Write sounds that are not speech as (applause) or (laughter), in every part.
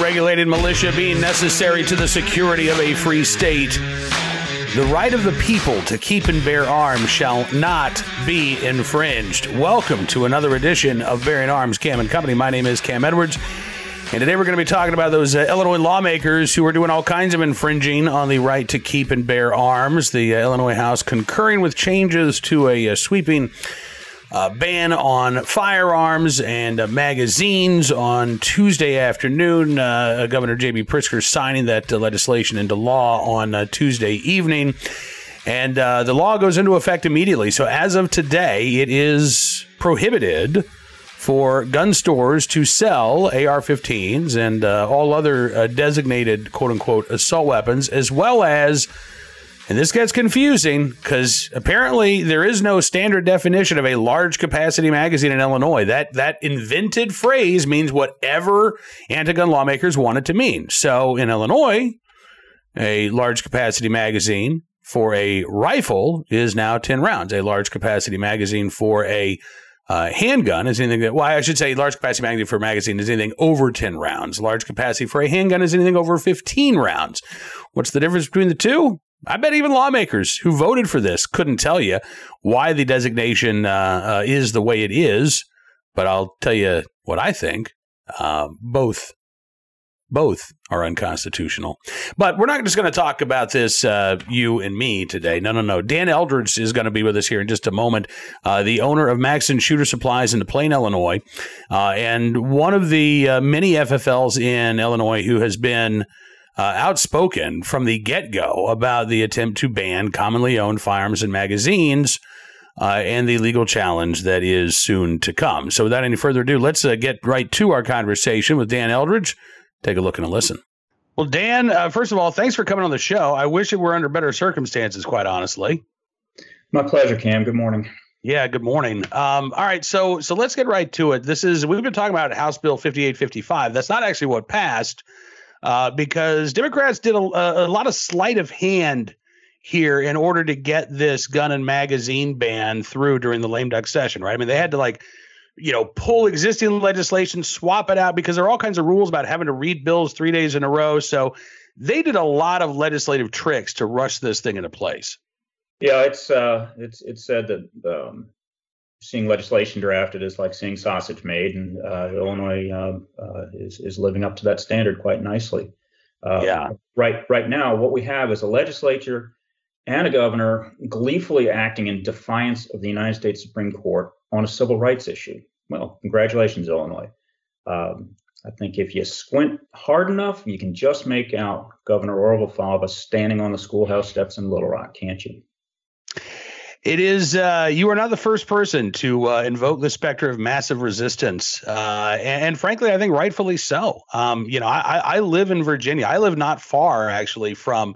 regulated militia being necessary to the security of a free state. The right of the people to keep and bear arms shall not be infringed. Welcome to another edition of Bearing Arms Cam and Company. My name is Cam Edwards. And today we're going to be talking about those uh, Illinois lawmakers who are doing all kinds of infringing on the right to keep and bear arms. The uh, Illinois House concurring with changes to a, a uh, sweeping uh, ban on firearms and uh, magazines on Tuesday afternoon. Uh, Governor J.B. Pritzker signing that uh, legislation into law on uh, Tuesday evening. And uh, the law goes into effect immediately. So, as of today, it is prohibited for gun stores to sell AR 15s and all other designated quote unquote assault weapons, as well as and this gets confusing because apparently there is no standard definition of a large capacity magazine in Illinois. That that invented phrase means whatever anti-gun lawmakers want it to mean. So in Illinois, a large capacity magazine for a rifle is now 10 rounds. A large capacity magazine for a uh, handgun is anything that, well, I should say large capacity magazine for a magazine is anything over 10 rounds. Large capacity for a handgun is anything over 15 rounds. What's the difference between the two? I bet even lawmakers who voted for this couldn't tell you why the designation uh, uh, is the way it is. But I'll tell you what I think. Uh, both, both are unconstitutional. But we're not just going to talk about this, uh, you and me today. No, no, no. Dan Eldridge is going to be with us here in just a moment. Uh, the owner of Maxon Shooter Supplies in Des Plaines, Illinois, uh, and one of the many FFLs in Illinois who has been uh, outspoken from the get go about the attempt to ban commonly owned firearms and magazines. Uh, and the legal challenge that is soon to come. So, without any further ado, let's uh, get right to our conversation with Dan Eldridge. Take a look and a listen. Well, Dan, uh, first of all, thanks for coming on the show. I wish it were under better circumstances, quite honestly. My pleasure, Cam. Good morning. Yeah, good morning. Um, all right, so so let's get right to it. This is we've been talking about House Bill 5855. That's not actually what passed uh, because Democrats did a, a, lot of sleight of hand here in order to get this gun and magazine ban through during the lame duck session, right? I mean, they had to like, you know, pull existing legislation, swap it out because there are all kinds of rules about having to read bills three days in a row. So they did a lot of legislative tricks to rush this thing into place. Yeah, it's uh, it's it's said that um, seeing legislation drafted is like seeing sausage made, and uh, Illinois uh, uh, is is living up to that standard quite nicely. Uh, yeah. Right. Right now, what we have is a legislature and a governor gleefully acting in defiance of the United States Supreme Court on a civil rights issue. Well, congratulations, Illinois. Um, I think if you squint hard enough, you can just make out Governor Orville Faubus standing on the schoolhouse steps in Little Rock, can't you? It is. Uh, you are not the first person to uh, invoke the specter of massive resistance, uh, and, and, frankly, I think rightfully so. Um, you know, I, I, live in Virginia. I live not far, actually, from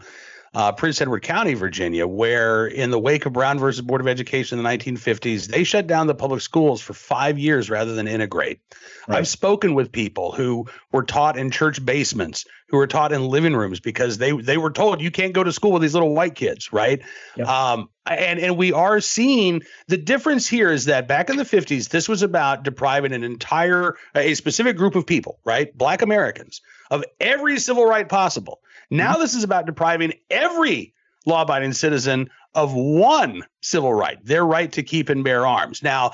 uh, Prince Edward County, Virginia, where in the wake of Brown versus Board of Education in the 1950s, they shut down the public schools for five years rather than integrate. Right. I've spoken with people who were taught in church basements, who were taught in living rooms because they they were told you can't go to school with these little white kids, right? Yep. Um, and and we are seeing the difference here is that back in the 50s, this was about depriving an entire a specific group of people, right, Black Americans, of every civil right possible. Now mm-hmm. this is about depriving every law abiding citizen of one civil right, their right to keep and bear arms. Now,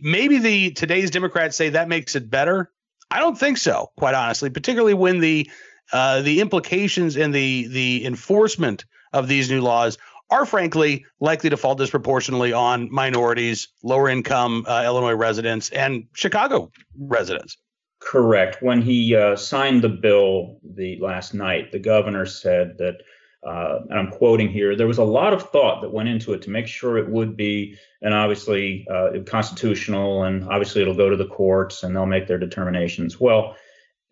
maybe the today's Democrats say that makes it better. I don't think so, quite honestly, particularly when the uh, the implications and the the enforcement of these new laws are frankly likely to fall disproportionately on minorities, lower income uh, Illinois residents, and Chicago residents. Correct. When he uh, signed the bill the last night, the governor said that, uh, and I'm quoting here, there was a lot of thought that went into it to make sure it would be, and obviously uh, constitutional, and obviously it'll go to the courts and they'll make their determinations. Well,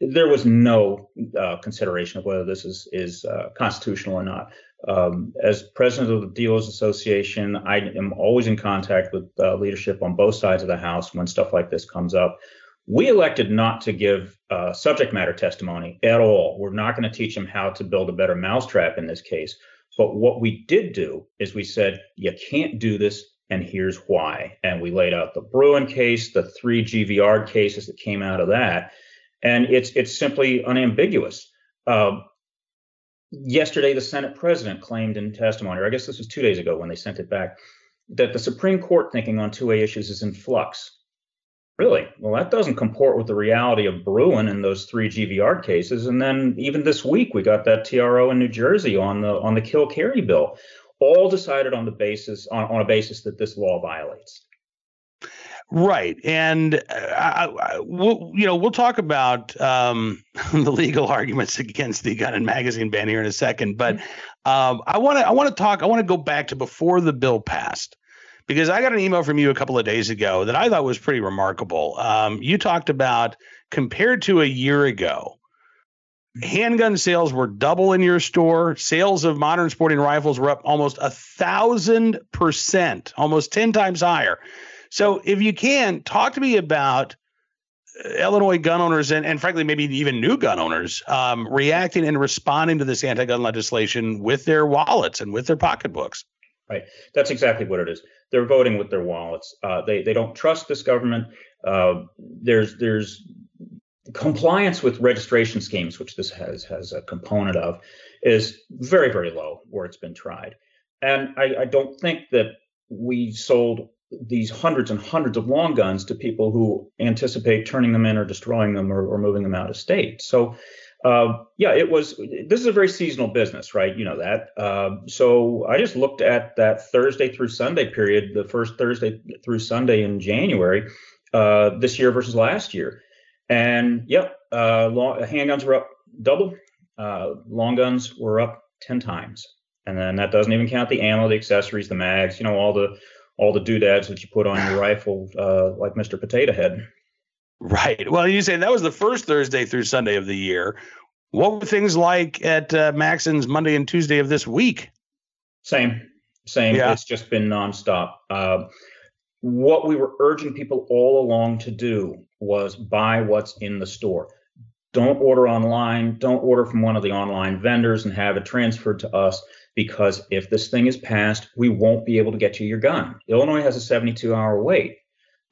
there was no uh, consideration of whether this is is uh, constitutional or not. Um, as president of the Dealers Association, I am always in contact with uh, leadership on both sides of the house when stuff like this comes up. We elected not to give uh, subject matter testimony at all. We're not going to teach them how to build a better mousetrap in this case. But what we did do is we said, you can't do this, and here's why. And we laid out the Bruen case, the three GVR cases that came out of that. and it's it's simply unambiguous. Uh, yesterday, the Senate president claimed in testimony, or I guess this was two days ago when they sent it back, that the Supreme Court thinking on 2A issues is in flux. Really? Well, that doesn't comport with the reality of Bruen in those three GVR cases. And then even this week, we got that TRO in New Jersey on the on the kill carry bill, all decided on the basis on, on a basis that this law violates. Right, and uh, I, I, we'll, you know we'll talk about um, (laughs) the legal arguments against the gun and magazine ban here in a second, but mm-hmm. um, I want to I want to talk I want to go back to before the bill passed because I got an email from you a couple of days ago that I thought was pretty remarkable. Um, you talked about compared to a year ago, handgun sales were double in your store. Sales of modern sporting rifles were up almost a thousand percent, almost ten times higher. So, if you can, talk to me about uh, Illinois gun owners and, and frankly, maybe even new gun owners um, reacting and responding to this anti gun legislation with their wallets and with their pocketbooks. Right. That's exactly what it is. They're voting with their wallets. Uh, they, they don't trust this government. Uh, there's there's compliance with registration schemes, which this has has a component of, is very very low where it's been tried. And I, I don't think that we sold these hundreds and hundreds of long guns to people who anticipate turning them in or destroying them or, or moving them out of state. So, uh, yeah, it was. This is a very seasonal business, right? You know that. Uh, so I just looked at that Thursday through Sunday period, the first Thursday through Sunday in January, uh, this year versus last year, and yep, uh, long, handguns were up double, uh, long guns were up ten times, and then that doesn't even count the ammo, the accessories, the mags, you know, all the all the doodads that you put on your rifle, uh, like Mr. Potato Head. Right. Well, you say that was the first Thursday through Sunday of the year. What were things like at uh, Maxon's Monday and Tuesday of this week? Same, same. Yeah. It's just been nonstop. Uh, what we were urging people all along to do was buy what's in the store. Don't order online. Don't order from one of the online vendors and have it transferred to us because if this thing is passed, we won't be able to get you your gun. Illinois has a 72 hour wait.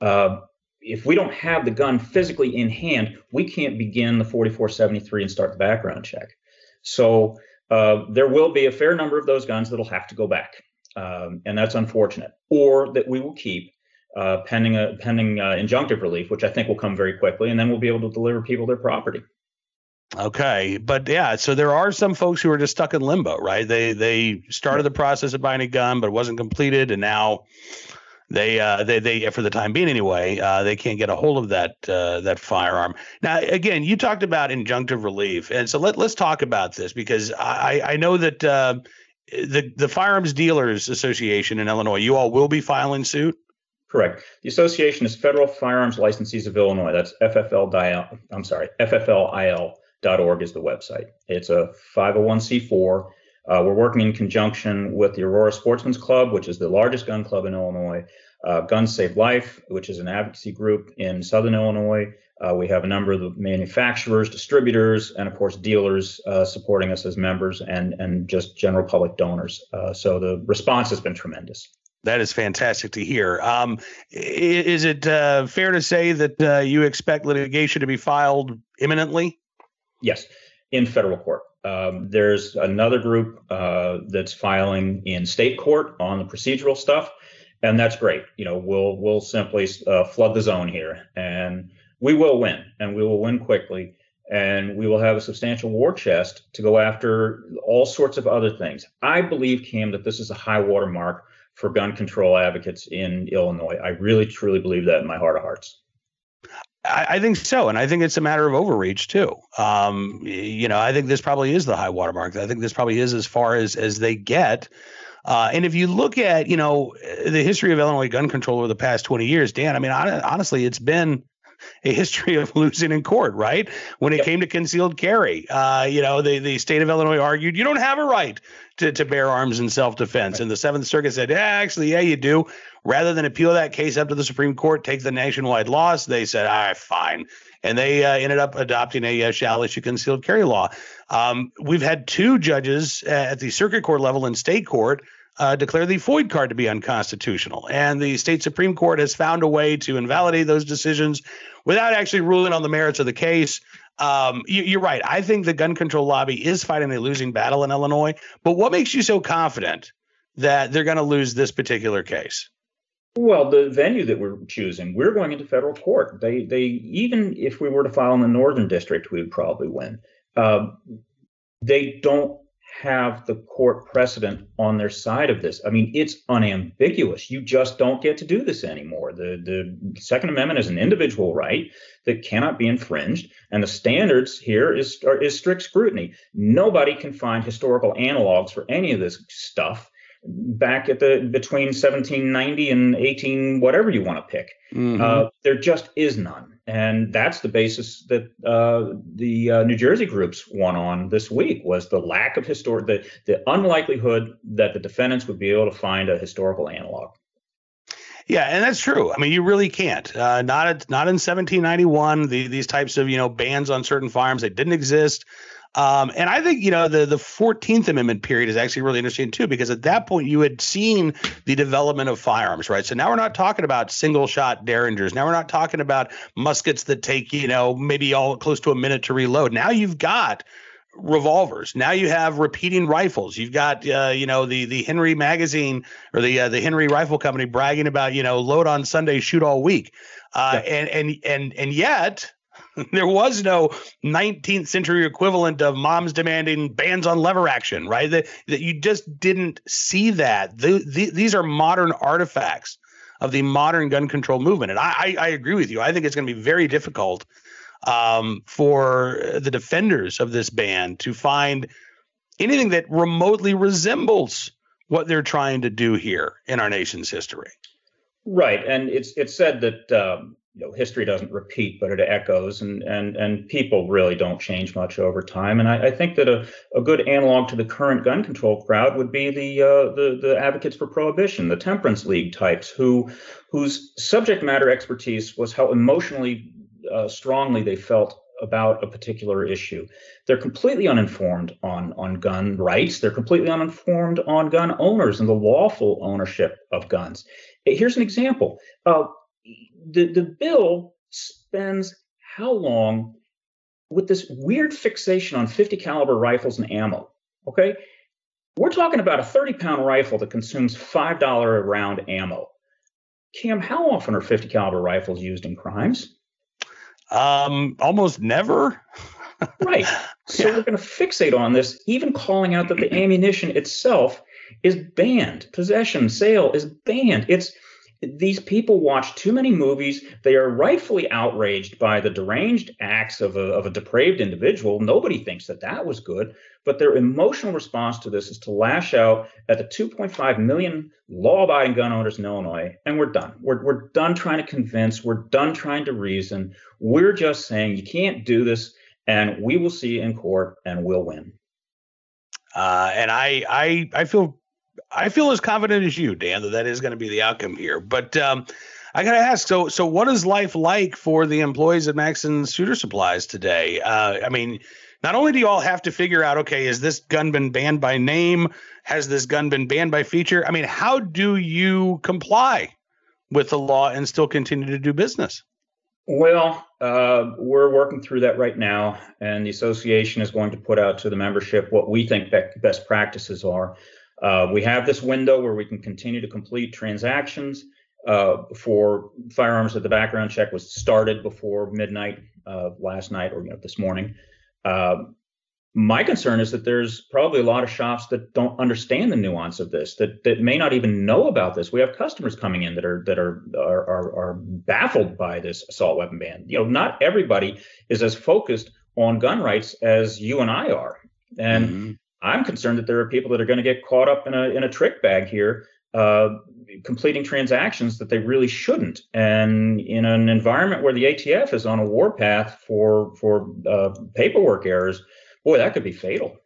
Uh, if we don't have the gun physically in hand, we can't begin the 4473 and start the background check. So uh, there will be a fair number of those guns that'll have to go back, um, and that's unfortunate. Or that we will keep uh, pending a pending uh, injunctive relief, which I think will come very quickly, and then we'll be able to deliver people their property. Okay, but yeah, so there are some folks who are just stuck in limbo, right? They they started the process of buying a gun, but it wasn't completed, and now they uh, they they for the time being anyway, uh, they can't get a hold of that uh, that firearm. Now, again, you talked about injunctive relief, and so let let's talk about this because I I know that uh, the the Firearms Dealers Association in Illinois, you all will be filing suit. Correct. The association is Federal Firearms Licensees of Illinois. That's FFL. I'm sorry, FFLIL org is the website. It's a 501c4. Uh, we're working in conjunction with the Aurora Sportsman's Club, which is the largest gun club in Illinois, uh, Guns Save Life, which is an advocacy group in Southern Illinois. Uh, we have a number of the manufacturers, distributors, and of course dealers uh, supporting us as members, and and just general public donors. Uh, so the response has been tremendous. That is fantastic to hear. Um, is it uh, fair to say that you expect litigation to be filed imminently? Yes, in federal court. Um, there's another group uh, that's filing in state court on the procedural stuff, and that's great. You know, we'll we'll simply uh, flood the zone here, and we will win, and we will win quickly, and we will have a substantial war chest to go after all sorts of other things. I believe, Cam, that this is a high water mark for gun control advocates in Illinois. I really, truly believe that in my heart of hearts. I, I, think so, and I think it's a matter of overreach too. Um, you know, I think this probably is the high watermark. I think this probably is as far as as they get. Uh, and if you look at you know the history of Illinois gun control over the past 20 years, Dan, I mean, honestly, it's been (laughs) a history of losing in court, right? When it yep. came to concealed carry, uh, you know, the, the state of Illinois argued you don't have a right to, to bear arms in self defense. Right. And the Seventh Circuit said, yeah, actually, yeah, you do. Rather than appeal that case up to the Supreme Court, take the nationwide loss, they said, all right, fine. And they uh, ended up adopting a uh, shall issue concealed carry law. Um, we've had two judges at the circuit court level and state court uh, declare the FOID card to be unconstitutional. And the state Supreme Court has found a way to invalidate those decisions without actually ruling on the merits of the case. Um, you, are right. I think the gun control lobby is fighting a losing battle in Illinois. But what makes you so confident that they're going to lose this particular case? Well, the venue that we're choosing, we're going into federal court. They, they even if we were to file in the Northern District, we would probably win. Uh, they don't have the court precedent on their side of this. I mean, it's unambiguous. You just don't get to do this anymore. The the Second Amendment is an individual right that cannot be infringed, and the standards here is is strict scrutiny. Nobody can find historical analogs for any of this stuff back at the between 1790 and 18 whatever you want to pick mm-hmm. uh, there just is none and that's the basis that uh, the uh, new jersey groups won on this week was the lack of historic the, the unlikelihood that the defendants would be able to find a historical analog yeah, and that's true. I mean, you really can't. Uh, not at, not in 1791. The, these types of you know bans on certain farms they didn't exist. Um, and I think you know the the Fourteenth Amendment period is actually really interesting too because at that point you had seen the development of firearms, right? So now we're not talking about single shot derringers. Now we're not talking about muskets that take you know maybe all close to a minute to reload. Now you've got revolvers. Now you have repeating rifles. You've got uh, you know the the Henry magazine or the uh, the Henry Rifle Company bragging about you know load on Sunday, shoot all week. Uh, yeah. and and and and yet (laughs) there was no 19th century equivalent of moms demanding bans on lever action, right? That, that you just didn't see that. The, the, these are modern artifacts of the modern gun control movement. And I, I, I agree with you. I think it's going to be very difficult um, for the defenders of this ban to find anything that remotely resembles what they're trying to do here in our nation's history. Right, and it's it's said that um, you know history doesn't repeat but it echoes and and and people really don't change much over time and i, I think that a, a good analog to the current gun control crowd would be the uh, the the advocates for prohibition the temperance league types who whose subject matter expertise was how emotionally uh, strongly they felt about a particular issue. They're completely uninformed on, on gun rights. They're completely uninformed on gun owners and the lawful ownership of guns. Here's an example. Uh, the, the bill spends how long with this weird fixation on 50 caliber rifles and ammo. Okay. We're talking about a 30 pound rifle that consumes $5 a round ammo. Cam, how often are 50 caliber rifles used in crimes? Um, almost never. (laughs) right. So yeah. we're going to fixate on this, even calling out that the ammunition itself is banned. Possession, sale is banned. It's these people watch too many movies. They are rightfully outraged by the deranged acts of a, of a depraved individual. Nobody thinks that that was good, but their emotional response to this is to lash out at the 2.5 million law abiding gun owners in Illinois. And we're done. We're, we're done trying to convince. We're done trying to reason. We're just saying you can't do this, and we will see in court and we'll win. Uh, and I, I, I feel I feel as confident as you, Dan, that that is going to be the outcome here. But um, I got to ask, so so what is life like for the employees at Maxon Shooter Supplies today? Uh, I mean, not only do you all have to figure out, okay, is this gun been banned by name? Has this gun been banned by feature? I mean, how do you comply with the law and still continue to do business? Well, uh, we're working through that right now, and the association is going to put out to the membership what we think best practices are. Uh, we have this window where we can continue to complete transactions uh, for firearms that the background check was started before midnight uh, last night or you know, this morning. Uh, my concern is that there's probably a lot of shops that don't understand the nuance of this, that that may not even know about this. We have customers coming in that are that are are, are, are baffled by this assault weapon ban. You know, not everybody is as focused on gun rights as you and I are, and mm-hmm. I'm concerned that there are people that are going to get caught up in a in a trick bag here, uh, completing transactions that they really shouldn't. And in an environment where the ATF is on a warpath for for uh, paperwork errors, boy, that could be fatal.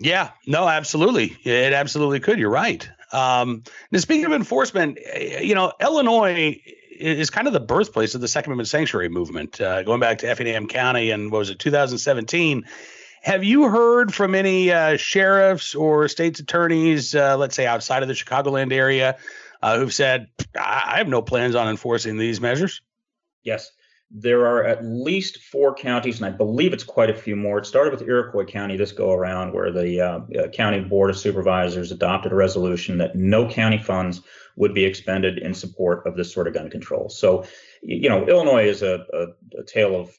Yeah, no, absolutely, it absolutely could. You're right. Um, now, speaking of enforcement, you know, Illinois is kind of the birthplace of the Second Amendment sanctuary movement, uh, going back to Effingham County and what was it, 2017 have you heard from any uh, sheriffs or state's attorneys, uh, let's say outside of the Chicagoland area, uh, who've said, I-, I have no plans on enforcing these measures? Yes. There are at least four counties, and I believe it's quite a few more. It started with Iroquois County this go around, where the uh, uh, county board of supervisors adopted a resolution that no county funds would be expended in support of this sort of gun control. So, you know, Illinois is a, a, a tale of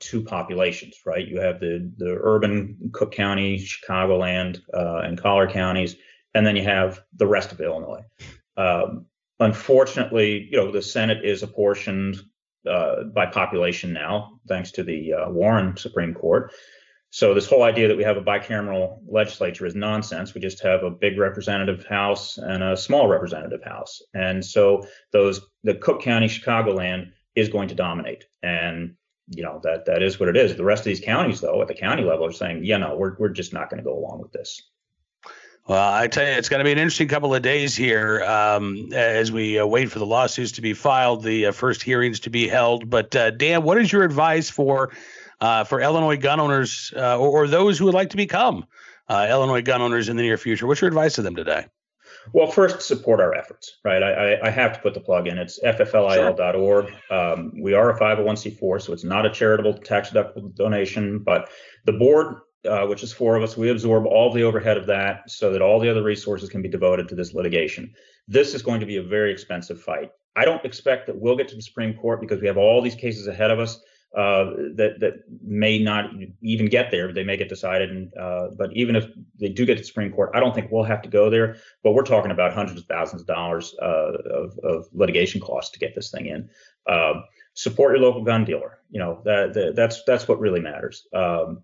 two populations, right? You have the the urban Cook County, Chicagoland, uh, and Collar counties, and then you have the rest of Illinois. Um, unfortunately, you know, the Senate is apportioned uh, by population now, thanks to the uh, Warren Supreme Court. So this whole idea that we have a bicameral legislature is nonsense. We just have a big representative house and a small representative house, and so those the Cook County, Chicagoland is going to dominate, and you know that that is what it is. The rest of these counties, though, at the county level, are saying, yeah, no, we're we're just not going to go along with this. Well, I tell you, it's going to be an interesting couple of days here um, as we uh, wait for the lawsuits to be filed, the uh, first hearings to be held. But uh, Dan, what is your advice for uh, for Illinois gun owners uh, or, or, those who would like to become uh, Illinois gun owners in the near future? What's your advice to them today? Well, first, support our efforts, right? I, I have to put the plug in. It's fflil.org. Um, we are a 501c4, so it's not a charitable tax deductible donation, but the board uh, which is four of us, we absorb all the overhead of that so that all the other resources can be devoted to this litigation. This is going to be a very expensive fight. I don't expect that we'll get to the Supreme Court because we have all these cases ahead of us uh, that that may not even get there. They may get decided, and, uh, but even if they do get to the Supreme Court, I don't think we'll have to go there. But we're talking about hundreds of thousands of dollars uh, of, of, litigation costs to get this thing in. Um, support your local gun dealer. You know that, that that's that's what really matters. Um,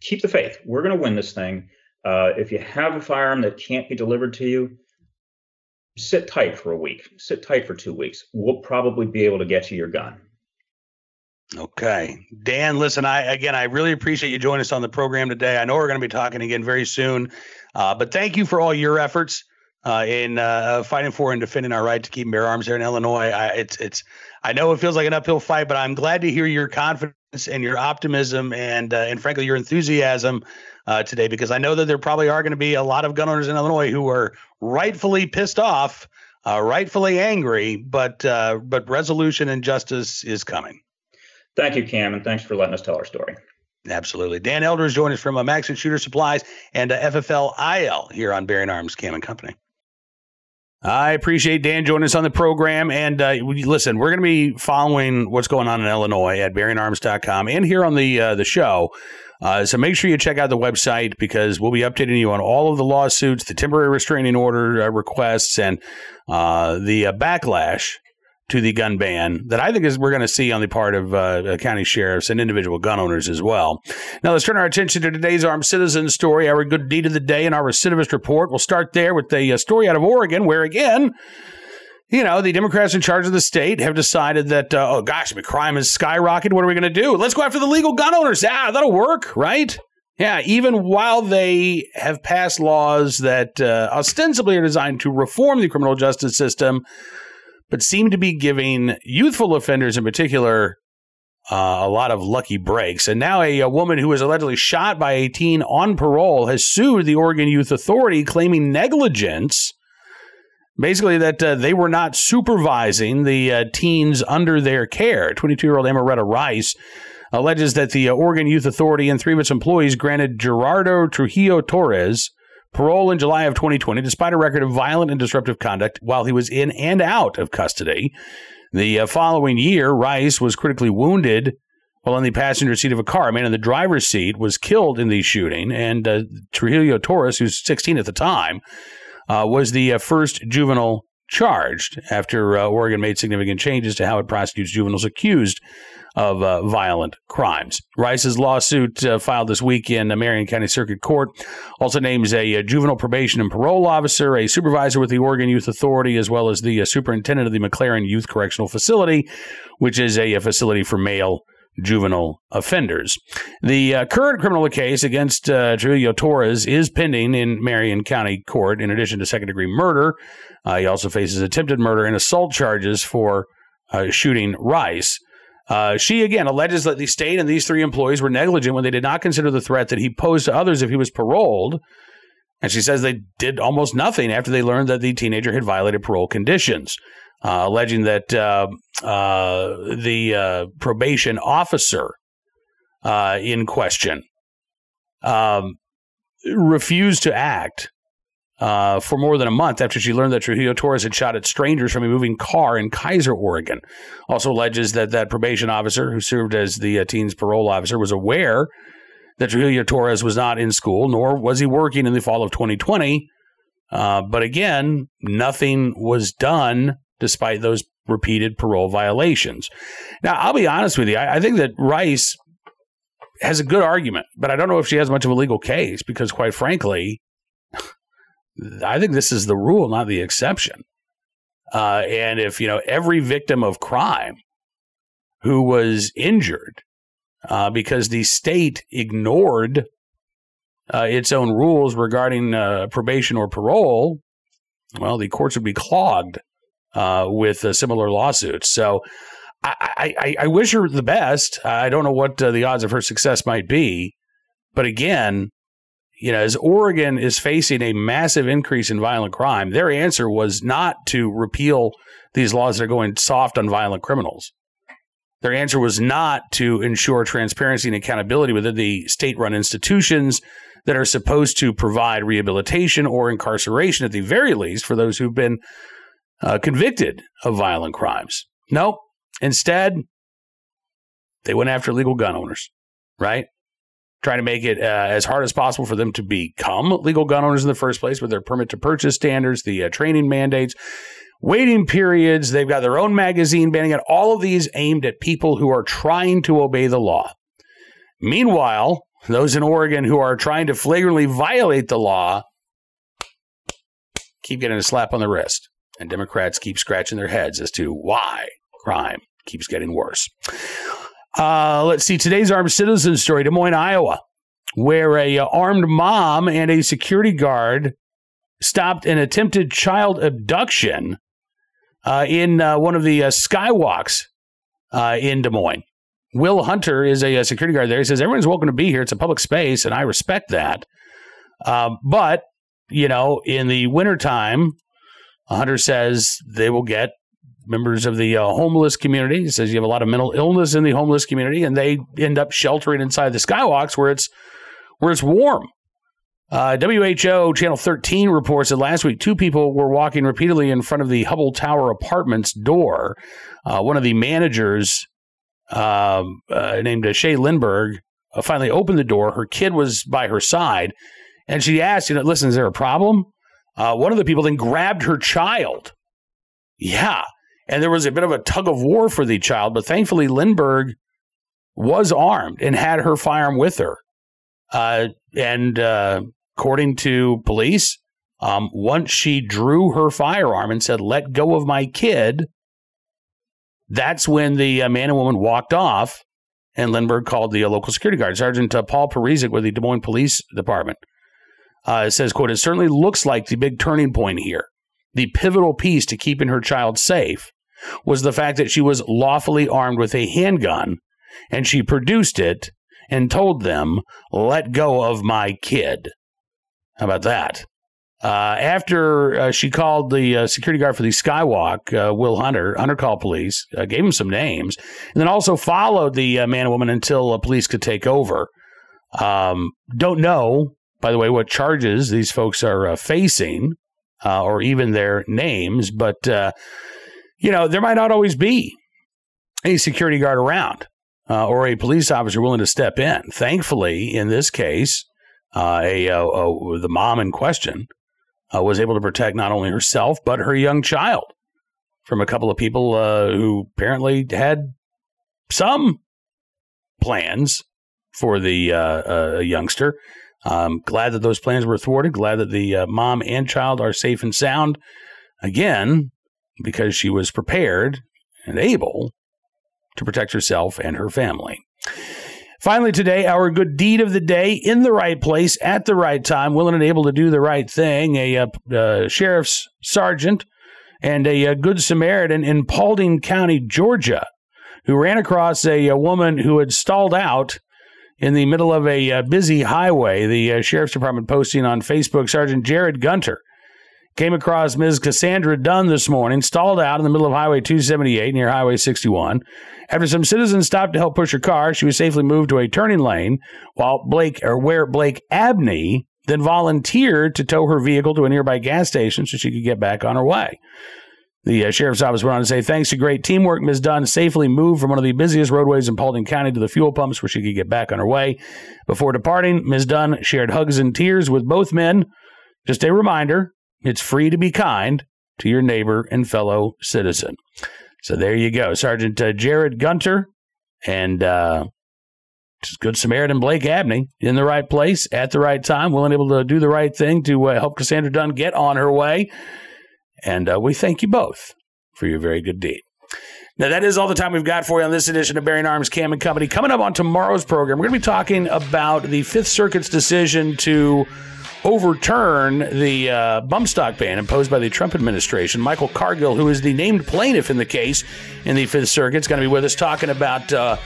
keep the faith. We're going to win this thing. Uh, if you have a firearm that can't be delivered to you, sit tight for a week. Sit tight for two weeks. We'll probably be able to get you your gun. Okay, Dan. Listen, I again, I really appreciate you joining us on the program today. I know we're going to be talking again very soon, uh, but thank you for all your efforts uh, in uh, fighting for and defending our right to keep bear arms here in Illinois. I, it's it's I know it feels like an uphill fight, but I'm glad to hear your confidence and your optimism and uh, and frankly your enthusiasm uh, today because I know that there probably are going to be a lot of gun owners in Illinois who are rightfully pissed off, uh, rightfully angry, but uh, but resolution and justice is coming. Thank you, Cam, and thanks for letting us tell our story. Absolutely. Dan Eldridge joining us from uh, Maxon Shooter Supplies and uh, FFL IL here on Bearing Arms Cam and Company. I appreciate Dan joining us on the program. And uh, listen, we're going to be following what's going on in Illinois at bearingarms.com and here on the uh, the show. Uh, so make sure you check out the website because we'll be updating you on all of the lawsuits, the temporary restraining order uh, requests, and uh, the uh, backlash to the gun ban that I think is we're going to see on the part of uh, county sheriffs and individual gun owners as well. Now let's turn our attention to today's armed citizen story, our good deed of the day, and our recidivist report. We'll start there with a, a story out of Oregon, where again. You know, the Democrats in charge of the state have decided that, uh, oh gosh, crime has skyrocketed. What are we going to do? Let's go after the legal gun owners. Ah, that'll work, right? Yeah, even while they have passed laws that uh, ostensibly are designed to reform the criminal justice system, but seem to be giving youthful offenders in particular uh, a lot of lucky breaks. And now a, a, woman who was allegedly shot by a teen on parole has sued the Oregon Youth Authority, claiming negligence. Basically, that uh, they were not supervising the uh, teens under their care. 22 year old Amaretta Rice alleges that the uh, Oregon Youth Authority and three of its employees granted Gerardo Trujillo Torres parole in July of 2020, despite a record of violent and disruptive conduct while he was in and out of custody. The uh, following year, Rice was critically wounded while in the passenger seat of a car. A man in the driver's seat was killed in the shooting, and uh, Trujillo Torres, who's 16 at the time, uh, was the uh, first juvenile charged after uh, Oregon made significant changes to how it prosecutes juveniles accused of uh, violent crimes. Rice's lawsuit uh, filed this week in Marion County Circuit Court also names a, a, juvenile probation and parole officer, a supervisor with the Oregon Youth Authority, as well as the uh, superintendent of the McLaren Youth Correctional Facility, which is a, a facility for male juvenile offenders. The uh, current criminal case against uh, Trujillo Torres is pending in Marion County Court in addition to second degree murder. Uh, he also faces attempted murder and assault charges for uh, shooting Rice. Uh, she again alleges that the state and these three employees were negligent when they did not consider the threat that he posed to others if he was paroled. And she says they did almost nothing after they learned that the teenager had violated parole conditions. uh, alleging that uh, uh, the uh, probation officer in question um, refused to act uh, for more than a month after she learned that Trujillo Torres had shot at strangers from a moving car in Keizer, Oregon. Also alleges that that probation officer, who served as the uh, teen's parole officer, was aware that Trujillo Torres was not in school, nor was he working in the fall of 2020. Uh, but again, nothing was done despite those repeated parole violations. Now, I'll be honest with you. I, I think that Rice has a good argument, but I don't know if she has much of a legal case because, quite frankly, I think this is the rule, not the exception. Uh, and if you know every victim of crime who was injured uh, because the state ignored uh, its own rules regarding uh, probation or parole, well, the courts would be clogged uh, with uh, similar lawsuits. So I, I, I, wish her the best. I don't know what the odds of her success might be, but again, you know, as Oregon is facing a massive increase in violent crime, their answer was not to repeal these laws that are going soft on violent criminals. Their answer was not to ensure transparency and accountability within the state run institutions that are supposed to provide rehabilitation or incarceration, at the very least, for those who've been uh, convicted of violent crimes. No, instead, they went after legal gun owners, right? Trying to make it uh, as hard as possible for them to become legal gun owners in the first place with their permit to purchase standards, the uh, training mandates, waiting periods. They've got their own magazine banning it. All of these aimed at people who are trying to obey the law. Meanwhile, those in Oregon who are trying to flagrantly violate the law keep getting a slap on the wrist. And Democrats keep scratching their heads as to why crime keeps getting worse. Uh, let's see today's armed citizen story, Des Moines, Iowa, where a uh, armed mom and a security guard stopped an attempted child abduction uh, in uh, one of the uh, skywalks in Des Moines. Will Hunter is a, a, security guard there. He says everyone's welcome to be here. It's a public space, and I respect that. Um, but you know, in the wintertime, Hunter says they will get members of the uh, homeless community. Says you have a lot of mental illness in the homeless community, and they end up sheltering inside the skywalks where it's where it's warm. Uh, WHO Channel 13 reports that last week two people were walking repeatedly in front of the Hubbell Tower Apartments door. Uh, one of the managers, um, uh, named Shay Lindberg, uh, finally opened the door. Her kid was by her side, and she asked, "You know, listen, is there a problem?" Uh, one of the people then grabbed her child. Yeah, and there was a bit of a tug of war for the child, but thankfully Lindberg was armed and had her firearm with her. Uh, and uh, according to police, um, once she drew her firearm and said, "Let go of my kid," that's when the uh, man and woman walked off, and Lindberg called the uh, local security guard, Sergeant uh, Paul Parizek with the Des Moines Police Department. Uh, says, "quote It certainly looks like the big turning point here, the pivotal piece to keeping her child safe." Was the fact that she was lawfully armed with a handgun and she produced it and told them, let go of my kid. How about that? Uh, after uh, she called the uh, security guard for the Skywalk, uh, Will Hunter, Hunter called police, uh, gave him some names, and then also followed the uh, man and woman until police could take over. Um, don't know, by the way, what charges these folks are facing or even their names, but you know, there might not always be a security guard around uh, or a police officer willing to step in. Thankfully, in this case, uh, a, a, a, the mom in question uh, was able to protect not only herself but her young child from a couple of people uh, who apparently had some plans for the uh, uh, youngster. I'm glad that those plans were thwarted. Glad that the mom and child are safe and sound. Again, because she was prepared and able to protect herself and her family. Finally, today, our good deed of the day in the right place at the right time, willing and able to do the right thing. A, a, uh, sheriff's sergeant and a, a, good Samaritan in Paulding County, Georgia, who ran across a, woman who had stalled out in the middle of a, busy highway. The uh, sheriff's department posting on Facebook, Sergeant Jared Gunter came across Ms. Cassandra Dunn this morning, stalled out in the middle of Highway 278 near Highway 61. After some citizens stopped to help push her car, she was safely moved to a turning lane while Blake or where Blake Abney then volunteered to tow her vehicle to a nearby gas station so she could get back on her way. The uh, sheriff's office went on to say, thanks to great teamwork, Ms. Dunn safely moved from one of the busiest roadways in Paulding County to the fuel pumps where she could get back on her way. Before departing, Ms. Dunn shared hugs and tears with both men. Just a reminder it's free to be kind to your neighbor and fellow citizen. So there you go. Sergeant uh, Jared Gunter and uh, Good Samaritan Blake Abney in the right place at the right time, willing able to do the right thing to uh, help Cassandra Dunn get on her way. And uh, we thank you both for your very good deed. Now, that is all the time we've got for you on this edition of Bearing Arms Cam and Company. Coming up on tomorrow's program, we're going to be talking about the Fifth Circuit's decision to overturn the uh, bump stock ban imposed by the Trump administration. Michael Cargill, who is the named plaintiff in the case in the Fifth Circuit, is going to be with us talking about uh,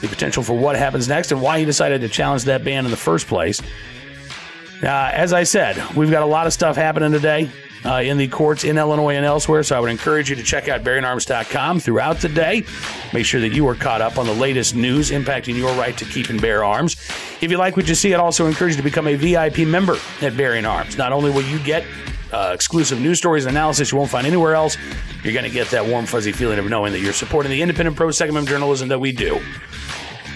the potential for what happens next and why he decided to challenge that ban in the first place. Uh, as I said, we've got a lot of stuff happening today uh, in the courts in Illinois and elsewhere. So I would encourage you to check out bearingarms.com throughout the day. Make sure that you are caught up on the latest news impacting your right to keep and bear arms. If you like what you see, I'd also encourage you to become a VIP member at Bearing Arms. Not only will you get uh, exclusive news stories and analysis you won't find anywhere else, you're going to get that warm, fuzzy feeling of knowing that you're supporting the independent pro Second Amendment journalism that we do.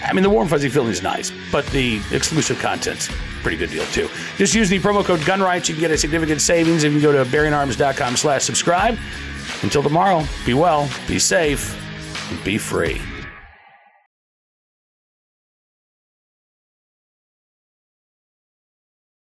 I mean, the warm fuzzy feeling is nice, but the exclusive content's pretty good deal too. Just use the promo code GUNRIGHTS. You can get a significant savings if you go to bearingarms.com slash subscribe. Until tomorrow, be well, be safe, and be free.